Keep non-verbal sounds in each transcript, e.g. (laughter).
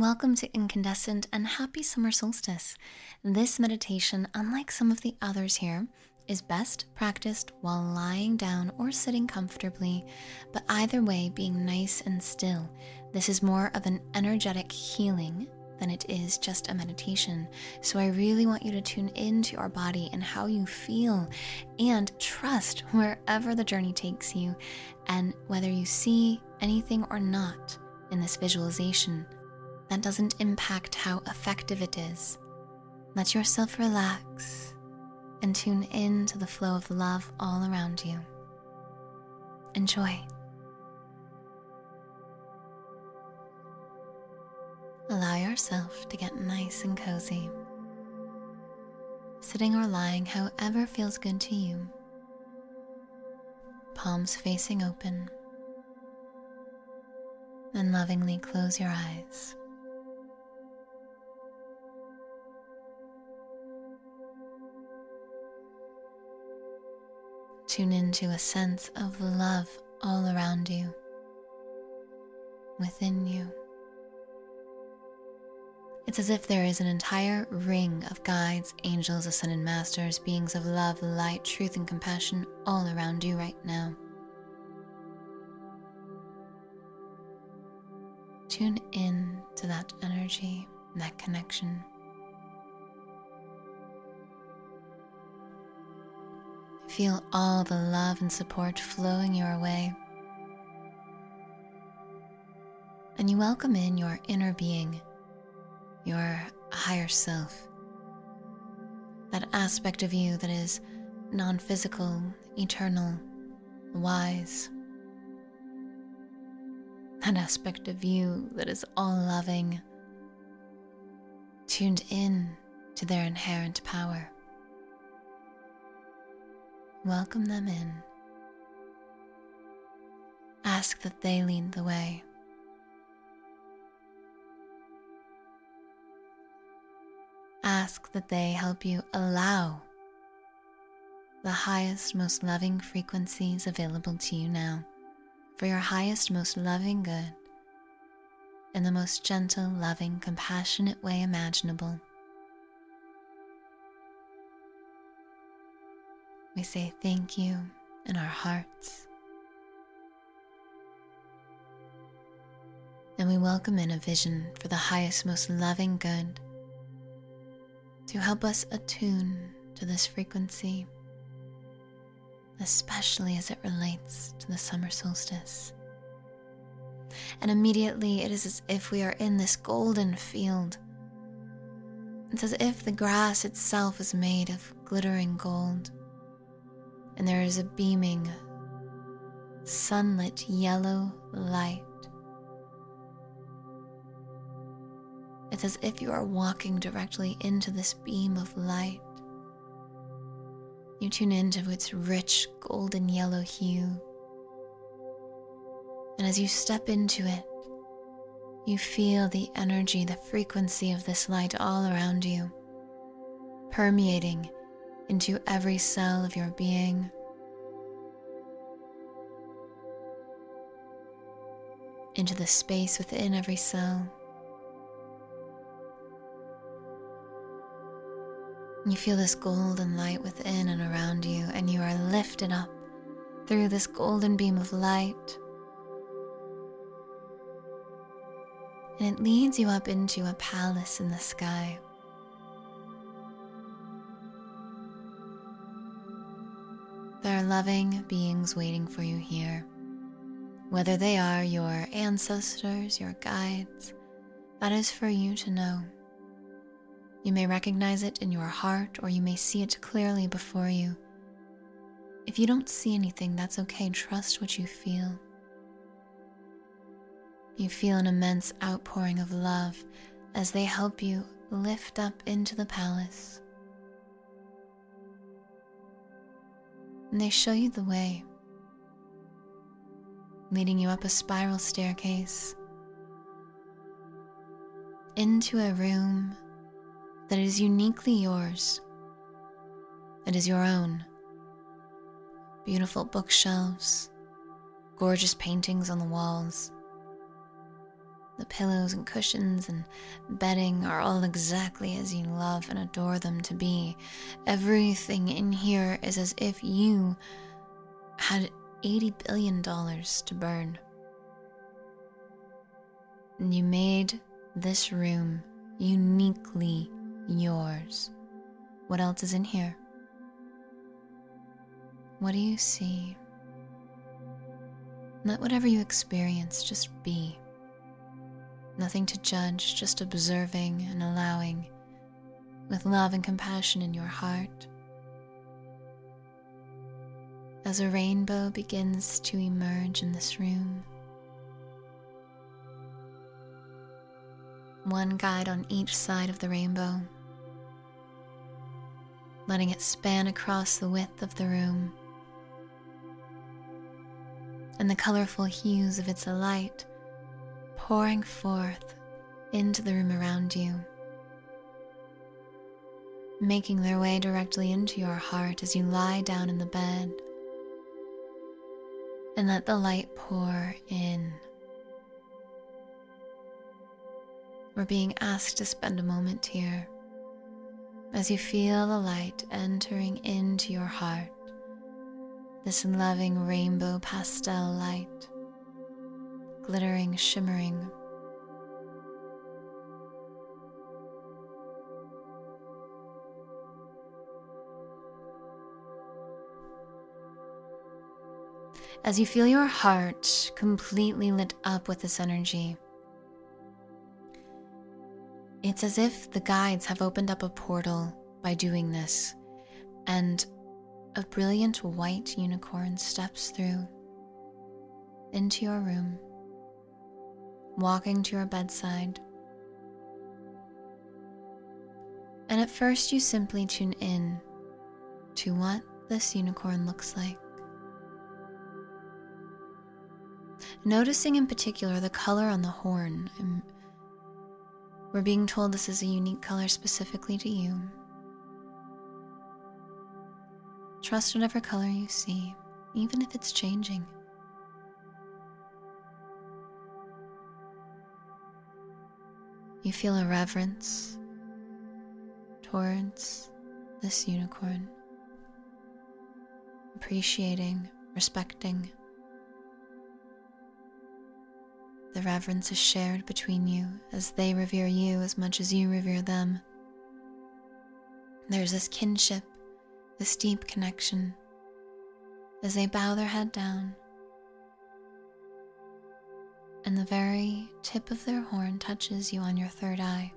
Welcome to Incandescent and happy summer solstice. This meditation, unlike some of the others here, is best practiced while lying down or sitting comfortably, but either way, being nice and still. This is more of an energetic healing than it is just a meditation. So I really want you to tune into your body and how you feel and trust wherever the journey takes you and whether you see anything or not in this visualization that doesn't impact how effective it is. Let yourself relax and tune in to the flow of love all around you. Enjoy. Allow yourself to get nice and cozy, sitting or lying however feels good to you. Palms facing open, and lovingly close your eyes. Tune into a sense of love all around you, within you. It's as if there is an entire ring of guides, angels, ascended masters, beings of love, light, truth, and compassion all around you right now. Tune in to that energy, that connection. Feel all the love and support flowing your way. And you welcome in your inner being, your higher self, that aspect of you that is non physical, eternal, wise. That aspect of you that is all loving, tuned in to their inherent power. Welcome them in. Ask that they lead the way. Ask that they help you allow the highest, most loving frequencies available to you now for your highest, most loving good in the most gentle, loving, compassionate way imaginable. We say thank you in our hearts. And we welcome in a vision for the highest, most loving good to help us attune to this frequency, especially as it relates to the summer solstice. And immediately it is as if we are in this golden field. It's as if the grass itself is made of glittering gold and there is a beaming, sunlit yellow light. It's as if you are walking directly into this beam of light. You tune into its rich golden yellow hue. And as you step into it, you feel the energy, the frequency of this light all around you, permeating into every cell of your being. Into the space within every cell. You feel this golden light within and around you, and you are lifted up through this golden beam of light. And it leads you up into a palace in the sky. Loving beings waiting for you here. Whether they are your ancestors, your guides, that is for you to know. You may recognize it in your heart or you may see it clearly before you. If you don't see anything, that's okay. Trust what you feel. You feel an immense outpouring of love as they help you lift up into the palace. And they show you the way, leading you up a spiral staircase into a room that is uniquely yours. It is your own. Beautiful bookshelves, gorgeous paintings on the walls. The pillows and cushions and bedding are all exactly as you love and adore them to be. Everything in here is as if you had $80 billion to burn. And you made this room uniquely yours. What else is in here? What do you see? Let whatever you experience just be. Nothing to judge, just observing and allowing with love and compassion in your heart. As a rainbow begins to emerge in this room, one guide on each side of the rainbow, letting it span across the width of the room. And the colorful hues of its light pouring forth into the room around you, making their way directly into your heart as you lie down in the bed. And let the light pour in. We're being asked to spend a moment here as you feel the light entering into your heart, this loving rainbow pastel light, glittering, shimmering. As you feel your heart completely lit up with this energy, it's as if the guides have opened up a portal by doing this, and a brilliant white unicorn steps through into your room, walking to your bedside. And at first, you simply tune in to what this unicorn looks like. Noticing in particular the color on the horn we're being told this is a unique color specifically to you. Trust whatever color you see, even if it's changing. You feel a reverence towards this unicorn, appreciating, respecting. The reverence is shared between you as they revere you as much as you revere them. There's this kinship, this deep connection as they bow their head down. And the very tip of their horn touches you on your third eye.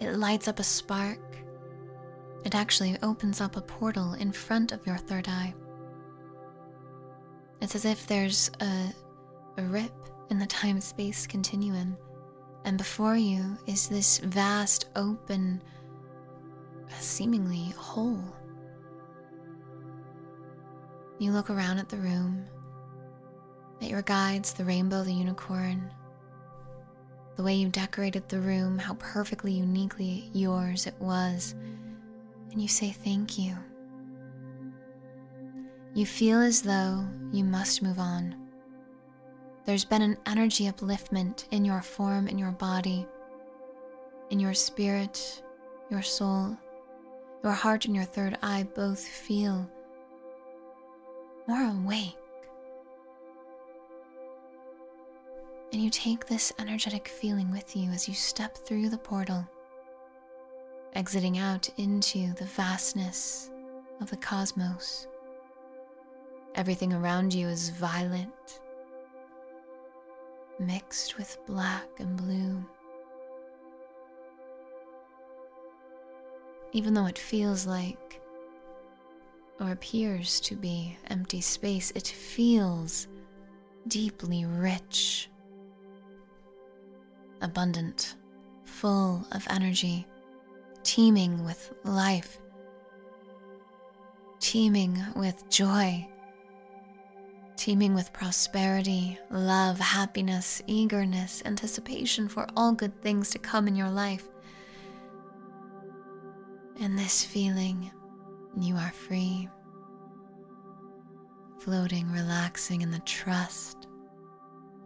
It lights up a spark. It actually opens up a portal in front of your third eye. It's as if there's a a rip in the time space continuum, and before you is this vast, open, seemingly hole. You look around at the room, at your guides, the rainbow, the unicorn, the way you decorated the room, how perfectly, uniquely yours it was, and you say thank you. You feel as though you must move on there's been an energy upliftment in your form, in your body, in your spirit, your soul. Your heart and your third eye both feel more awake. And you take this energetic feeling with you as you step through the portal, exiting out into the vastness of the cosmos. Everything around you is violet mixed with black and blue. Even though it feels like, or appears to be, empty space, it feels deeply rich, abundant, full of energy, teeming with life, teeming with joy, teeming with prosperity, love, happiness, eagerness, anticipation for all good things to come in your life. In this feeling, you are free floating, relaxing in the trust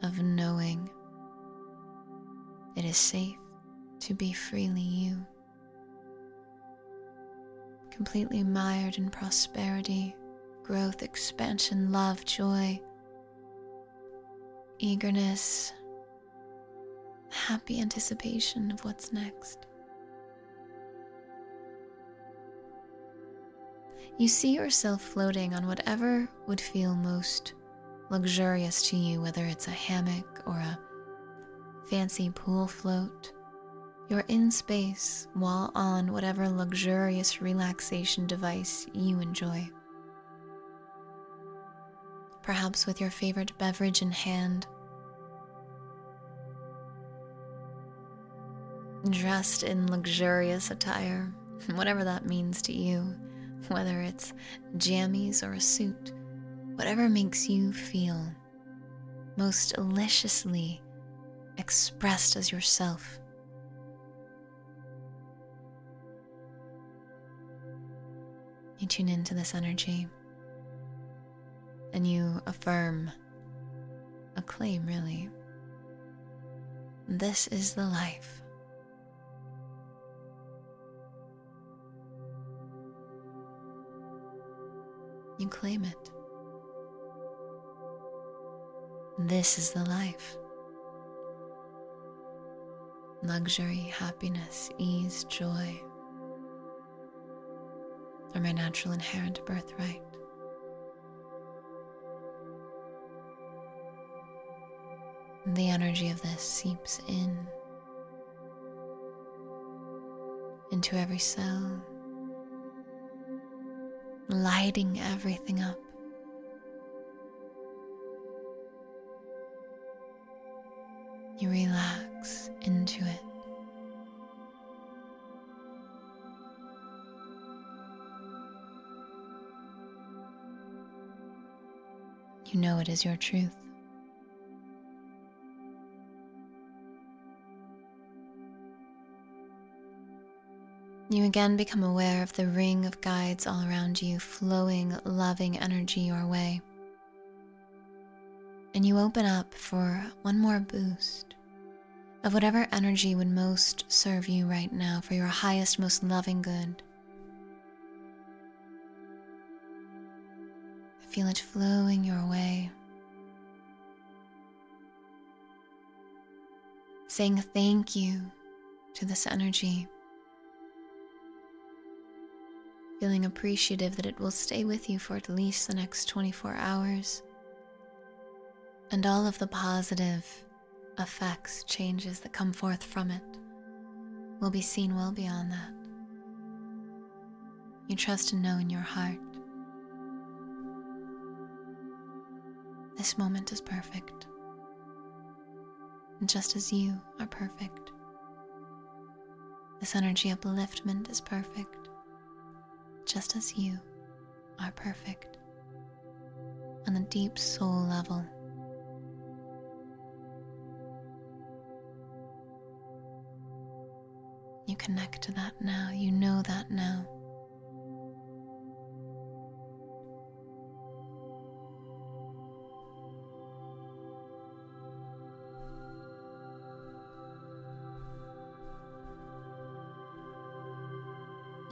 of knowing it is safe to be freely you. Completely mired in prosperity, growth, expansion, love, joy, eagerness, happy anticipation of what's next. You see yourself floating on whatever would feel most luxurious to you, whether it's a hammock or a fancy pool float. You're in space while on whatever luxurious relaxation device you enjoy. Perhaps with your favorite beverage in hand. Dressed in luxurious attire, (laughs) whatever that means to you whether it's jammies or a suit, whatever makes you feel most deliciously expressed as yourself. You tune into this energy and you affirm, acclaim really. This is the life you claim it. This is the life. Luxury, happiness, ease, joy are my natural inherent birthright. The energy of this seeps in into every cell lighting everything up. You relax know it is your truth. You again become aware of the ring of guides all around you, flowing, loving energy your way. And you open up for one more boost of whatever energy would most serve you right now for your highest, most loving good. Feel it flowing your way. Saying thank you to this energy feeling appreciative that it will stay with you for at least the next 24 hours. And all of the positive effects, changes that come forth from it will be seen well beyond that. You trust and know in your heart. This moment is perfect, and just as you are perfect. This energy upliftment is perfect just as you are perfect on the deep soul level. You connect to that now, you know that now.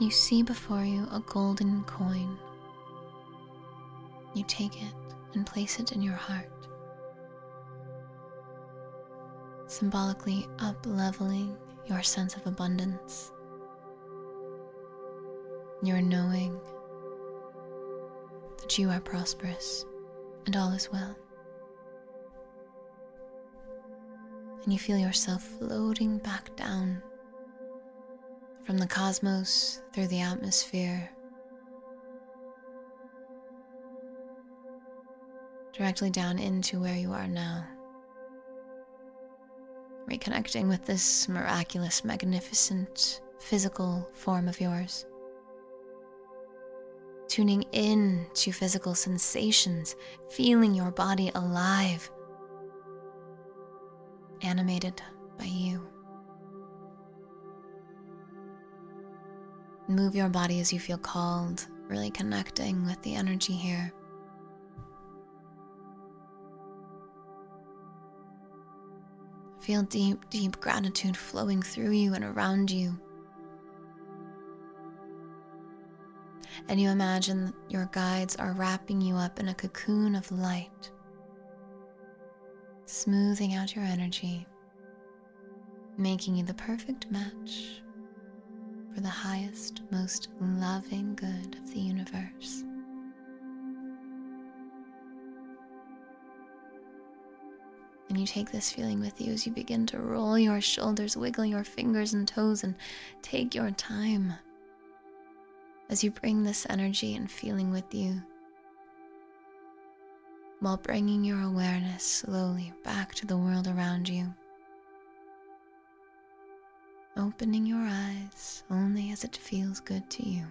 You see before you a golden coin. You take it and place it in your heart, symbolically up leveling your sense of abundance, your knowing that you are prosperous and all is well. And you feel yourself floating back down from the cosmos through the atmosphere, directly down into where you are now. Reconnecting with this miraculous, magnificent physical form of yours. Tuning in to physical sensations, feeling your body alive, animated by you. Move your body as you feel called, really connecting with the energy here. Feel deep, deep gratitude flowing through you and around you. And you imagine your guides are wrapping you up in a cocoon of light, smoothing out your energy, making you the perfect match for the highest, most loving good of the universe. And you take this feeling with you as you begin to roll your shoulders, wiggle your fingers and toes, and take your time. As you bring this energy and feeling with you, while bringing your awareness slowly back to the world around you opening your eyes only as it feels good to you.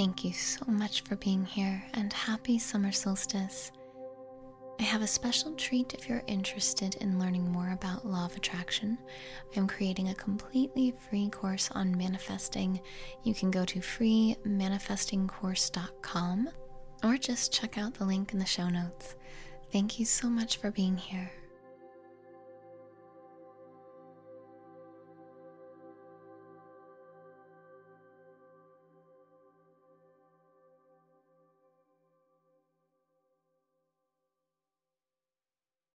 Thank you so much for being here and happy summer solstice. I have a special treat if you're interested in learning more about law of attraction. I'm creating a completely free course on manifesting. You can go to freemanifestingcourse.com or just check out the link in the show notes. Thank you so much for being here.